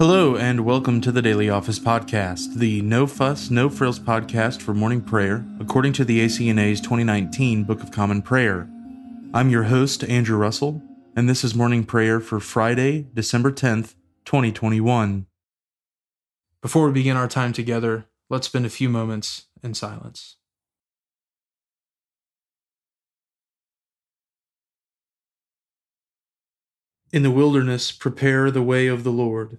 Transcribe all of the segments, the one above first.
Hello, and welcome to the Daily Office Podcast, the no fuss, no frills podcast for morning prayer, according to the ACNA's 2019 Book of Common Prayer. I'm your host, Andrew Russell, and this is morning prayer for Friday, December 10th, 2021. Before we begin our time together, let's spend a few moments in silence. In the wilderness, prepare the way of the Lord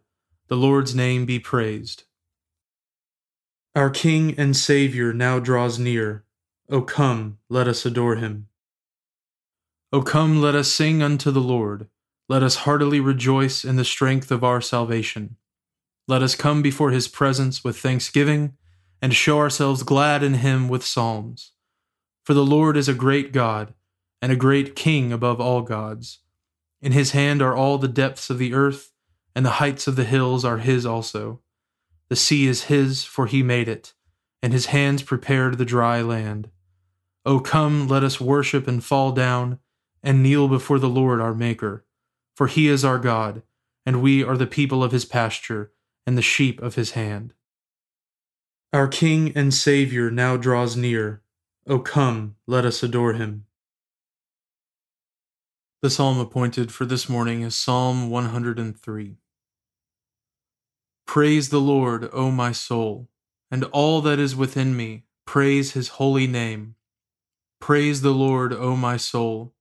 The Lord's name be praised. Our King and Saviour now draws near. O come, let us adore him. O come, let us sing unto the Lord. Let us heartily rejoice in the strength of our salvation. Let us come before his presence with thanksgiving, and show ourselves glad in him with psalms. For the Lord is a great God, and a great King above all gods. In his hand are all the depths of the earth and the heights of the hills are his also. The sea is his, for he made it, and his hands prepared the dry land. O come, let us worship and fall down, and kneel before the Lord our Maker. For he is our God, and we are the people of his pasture, and the sheep of his hand. Our King and Saviour now draws near. O come, let us adore him. The psalm appointed for this morning is Psalm 103. Praise the Lord, O my soul, and all that is within me, praise his holy name. Praise the Lord, O my soul,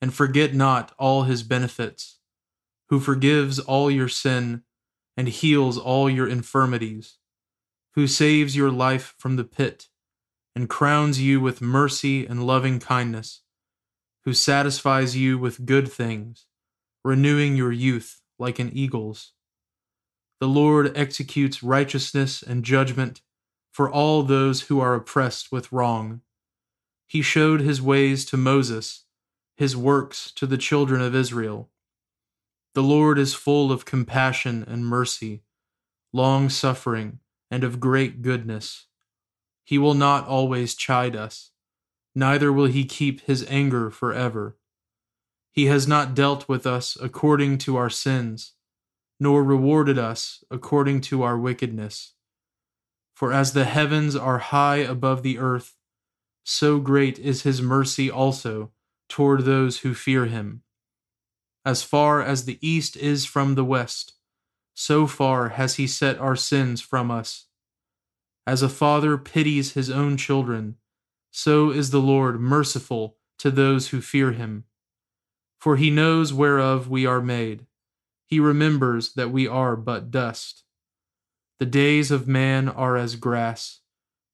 and forget not all his benefits, who forgives all your sin and heals all your infirmities, who saves your life from the pit and crowns you with mercy and loving kindness, who satisfies you with good things, renewing your youth like an eagle's. The Lord executes righteousness and judgment for all those who are oppressed with wrong. He showed his ways to Moses, his works to the children of Israel. The Lord is full of compassion and mercy, long suffering, and of great goodness. He will not always chide us, neither will he keep his anger forever. He has not dealt with us according to our sins nor rewarded us according to our wickedness. For as the heavens are high above the earth, so great is his mercy also toward those who fear him. As far as the east is from the west, so far has he set our sins from us. As a father pities his own children, so is the Lord merciful to those who fear him. For he knows whereof we are made he remembers that we are but dust. The days of man are as grass.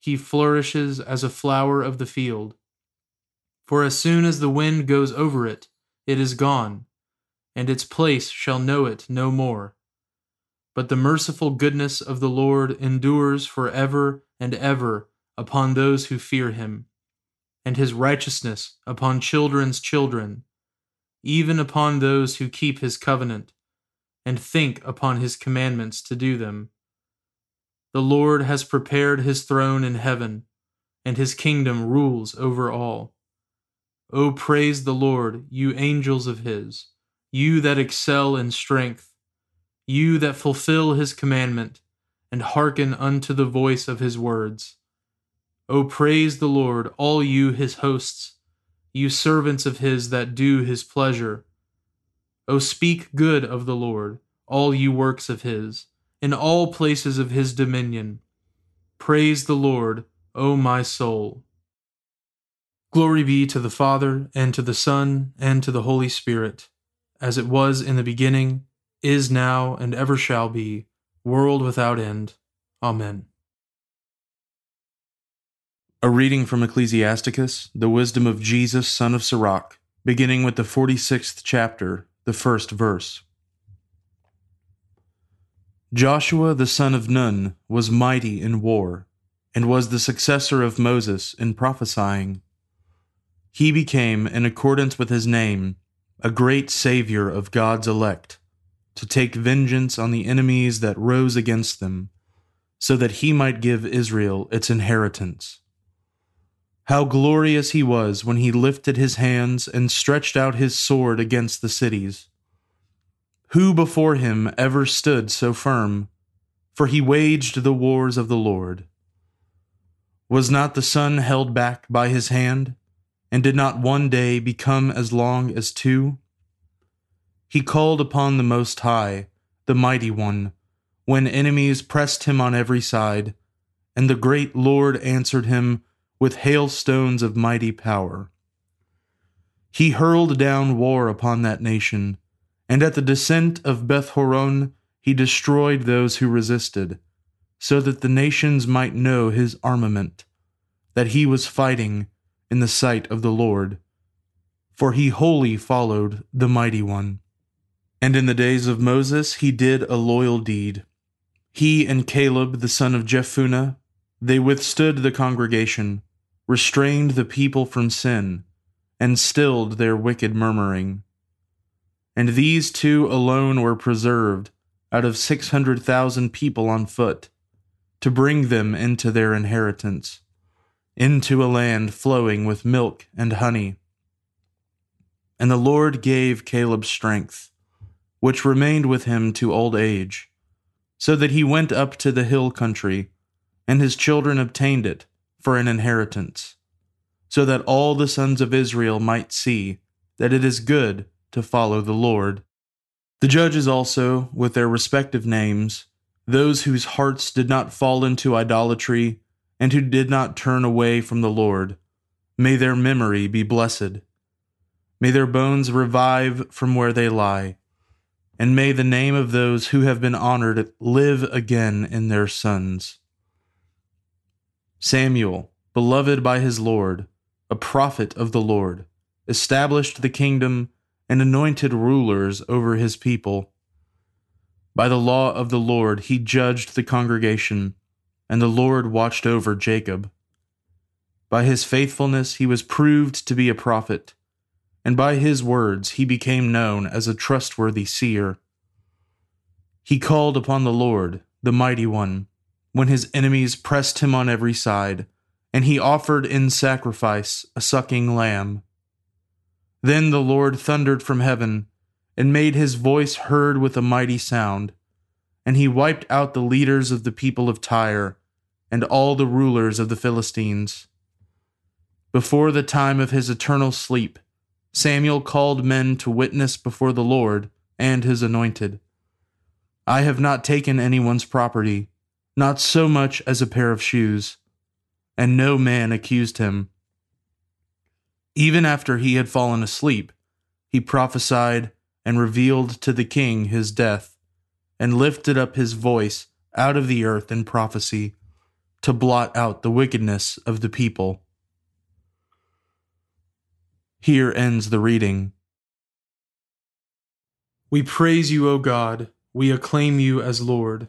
He flourishes as a flower of the field. For as soon as the wind goes over it, it is gone, and its place shall know it no more. But the merciful goodness of the Lord endures for ever and ever upon those who fear him, and his righteousness upon children's children, even upon those who keep his covenant and think upon his commandments to do them. The Lord has prepared his throne in heaven, and his kingdom rules over all. O praise the Lord, you angels of his, you that excel in strength, you that fulfill his commandment, and hearken unto the voice of his words. O praise the Lord, all you his hosts, you servants of his that do his pleasure. O speak good of the Lord, all you works of his in all places of his dominion. Praise the Lord, O my soul. Glory be to the Father, and to the Son, and to the Holy Spirit, as it was in the beginning, is now, and ever shall be, world without end. Amen. A reading from Ecclesiasticus, the wisdom of Jesus, son of Sirach, beginning with the 46th chapter, the first verse. Joshua the son of Nun was mighty in war, and was the successor of Moses in prophesying. He became, in accordance with his name, a great Savior of God's elect, to take vengeance on the enemies that rose against them, so that he might give Israel its inheritance. How glorious he was when he lifted his hands and stretched out his sword against the cities who before him ever stood so firm? For he waged the wars of the Lord. Was not the sun held back by his hand, and did not one day become as long as two? He called upon the Most High, the Mighty One, when enemies pressed him on every side, and the great Lord answered him with hailstones of mighty power. He hurled down war upon that nation and at the descent of Beth Horon, he destroyed those who resisted, so that the nations might know his armament, that he was fighting in the sight of the Lord. For he wholly followed the mighty one. And in the days of Moses he did a loyal deed. He and Caleb the son of Jephunneh, they withstood the congregation, restrained the people from sin, and stilled their wicked murmuring and these two alone were preserved out of six hundred thousand people on foot, to bring them into their inheritance, into a land flowing with milk and honey. And the Lord gave Caleb strength, which remained with him to old age, so that he went up to the hill country, and his children obtained it for an inheritance, so that all the sons of Israel might see that it is good to follow the Lord. The judges also, with their respective names, those whose hearts did not fall into idolatry, and who did not turn away from the Lord, may their memory be blessed. May their bones revive from where they lie, and may the name of those who have been honored live again in their sons. Samuel, beloved by his Lord, a prophet of the Lord, established the kingdom and anointed rulers over his people. By the law of the Lord he judged the congregation, and the Lord watched over Jacob. By his faithfulness he was proved to be a prophet, and by his words he became known as a trustworthy seer. He called upon the Lord, the Mighty One, when his enemies pressed him on every side, and he offered in sacrifice a sucking lamb. Then the Lord thundered from heaven, and made his voice heard with a mighty sound. And he wiped out the leaders of the people of Tyre, and all the rulers of the Philistines. Before the time of his eternal sleep, Samuel called men to witness before the Lord and his anointed. I have not taken anyone's property, not so much as a pair of shoes. And no man accused him. Even after he had fallen asleep, he prophesied and revealed to the king his death, and lifted up his voice out of the earth in prophecy to blot out the wickedness of the people. Here ends the reading. We praise you, O God. We acclaim you as Lord.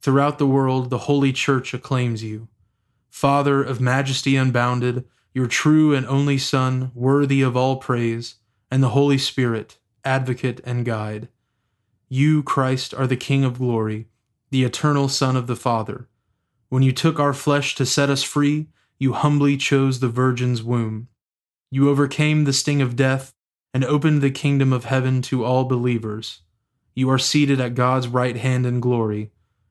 Throughout the world, the holy church acclaims you. Father of majesty unbounded, your true and only Son, worthy of all praise, and the Holy Spirit, advocate and guide. You, Christ, are the King of glory, the eternal Son of the Father. When you took our flesh to set us free, you humbly chose the Virgin's womb. You overcame the sting of death and opened the kingdom of heaven to all believers. You are seated at God's right hand in glory.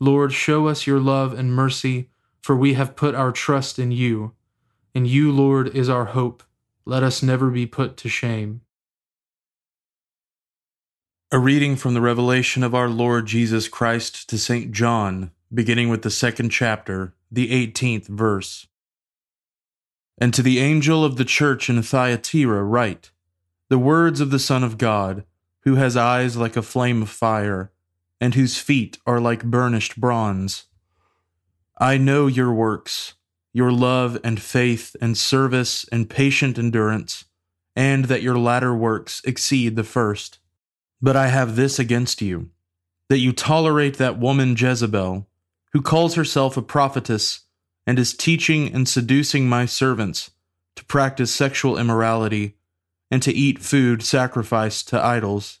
Lord, show us your love and mercy, for we have put our trust in you. And you, Lord, is our hope. Let us never be put to shame. A reading from the Revelation of our Lord Jesus Christ to St. John, beginning with the second chapter, the eighteenth verse. And to the angel of the church in Thyatira write, The words of the Son of God who has eyes like a flame of fire, and whose feet are like burnished bronze. I know your works, your love and faith and service and patient endurance, and that your latter works exceed the first. But I have this against you, that you tolerate that woman Jezebel, who calls herself a prophetess and is teaching and seducing my servants to practice sexual immorality and to eat food sacrificed to idols.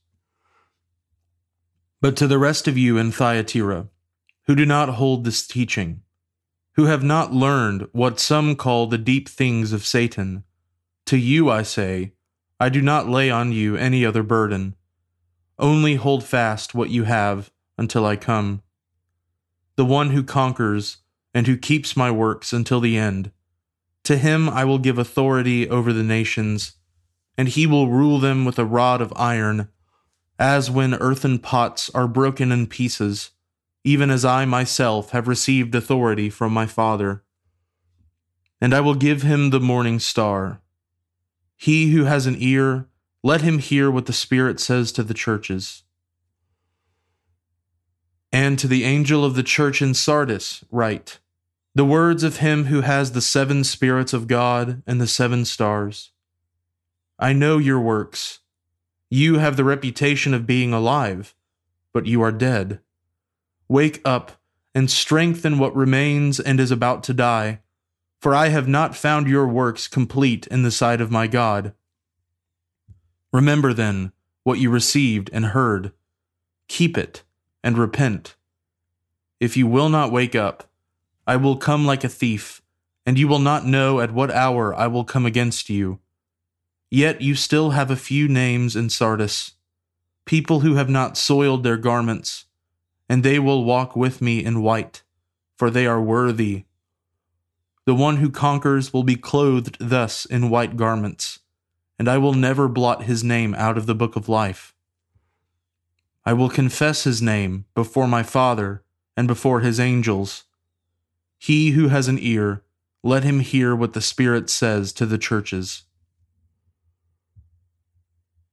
But to the rest of you in Thyatira, who do not hold this teaching, who have not learned what some call the deep things of Satan, to you I say, I do not lay on you any other burden. Only hold fast what you have until I come. The one who conquers and who keeps my works until the end to him I will give authority over the nations, and he will rule them with a rod of iron, as when earthen pots are broken in pieces, even as I myself have received authority from my Father. And I will give him the morning star. He who has an ear, let him hear what the Spirit says to the churches. And to the angel of the church in Sardis, write the words of him who has the seven spirits of God and the seven stars. I know your works. You have the reputation of being alive, but you are dead. Wake up and strengthen what remains and is about to die, for I have not found your works complete in the sight of my God. Remember then what you received and heard. Keep it and repent. If you will not wake up, I will come like a thief, and you will not know at what hour I will come against you. Yet you still have a few names in Sardis, people who have not soiled their garments, and they will walk with me in white, for they are worthy. The one who conquers will be clothed thus in white garments, and I will never blot his name out of the book of life. I will confess his name before my Father and before his angels. He who has an ear, let him hear what the Spirit says to the churches.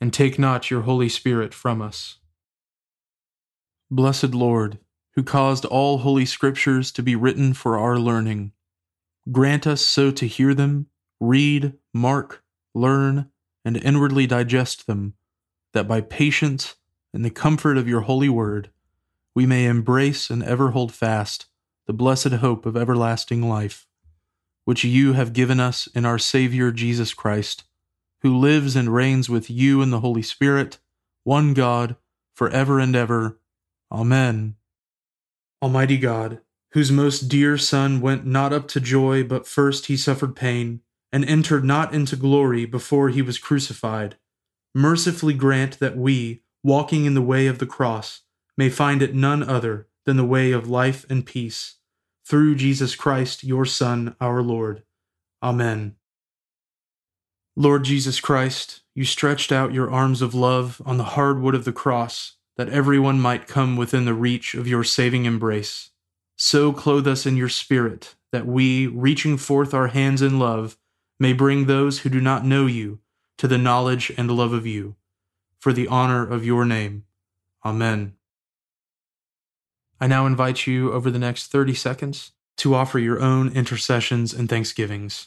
and take not your Holy Spirit from us. Blessed Lord, who caused all holy scriptures to be written for our learning, grant us so to hear them, read, mark, learn, and inwardly digest them, that by patience and the comfort of your holy word, we may embrace and ever hold fast the blessed hope of everlasting life which you have given us in our Savior Jesus Christ, who lives and reigns with you in the Holy Spirit, one God, for ever and ever. Amen. Almighty God, whose most dear Son went not up to joy, but first he suffered pain, and entered not into glory before he was crucified, mercifully grant that we, walking in the way of the cross, may find it none other than the way of life and peace through Jesus Christ, your Son, our Lord. Amen. Lord Jesus Christ, you stretched out your arms of love on the hard wood of the cross, that everyone might come within the reach of your saving embrace. So clothe us in your Spirit, that we, reaching forth our hands in love, may bring those who do not know you to the knowledge and love of you, for the honor of your name. Amen. I now invite you over the next 30 seconds to offer your own intercessions and thanksgivings.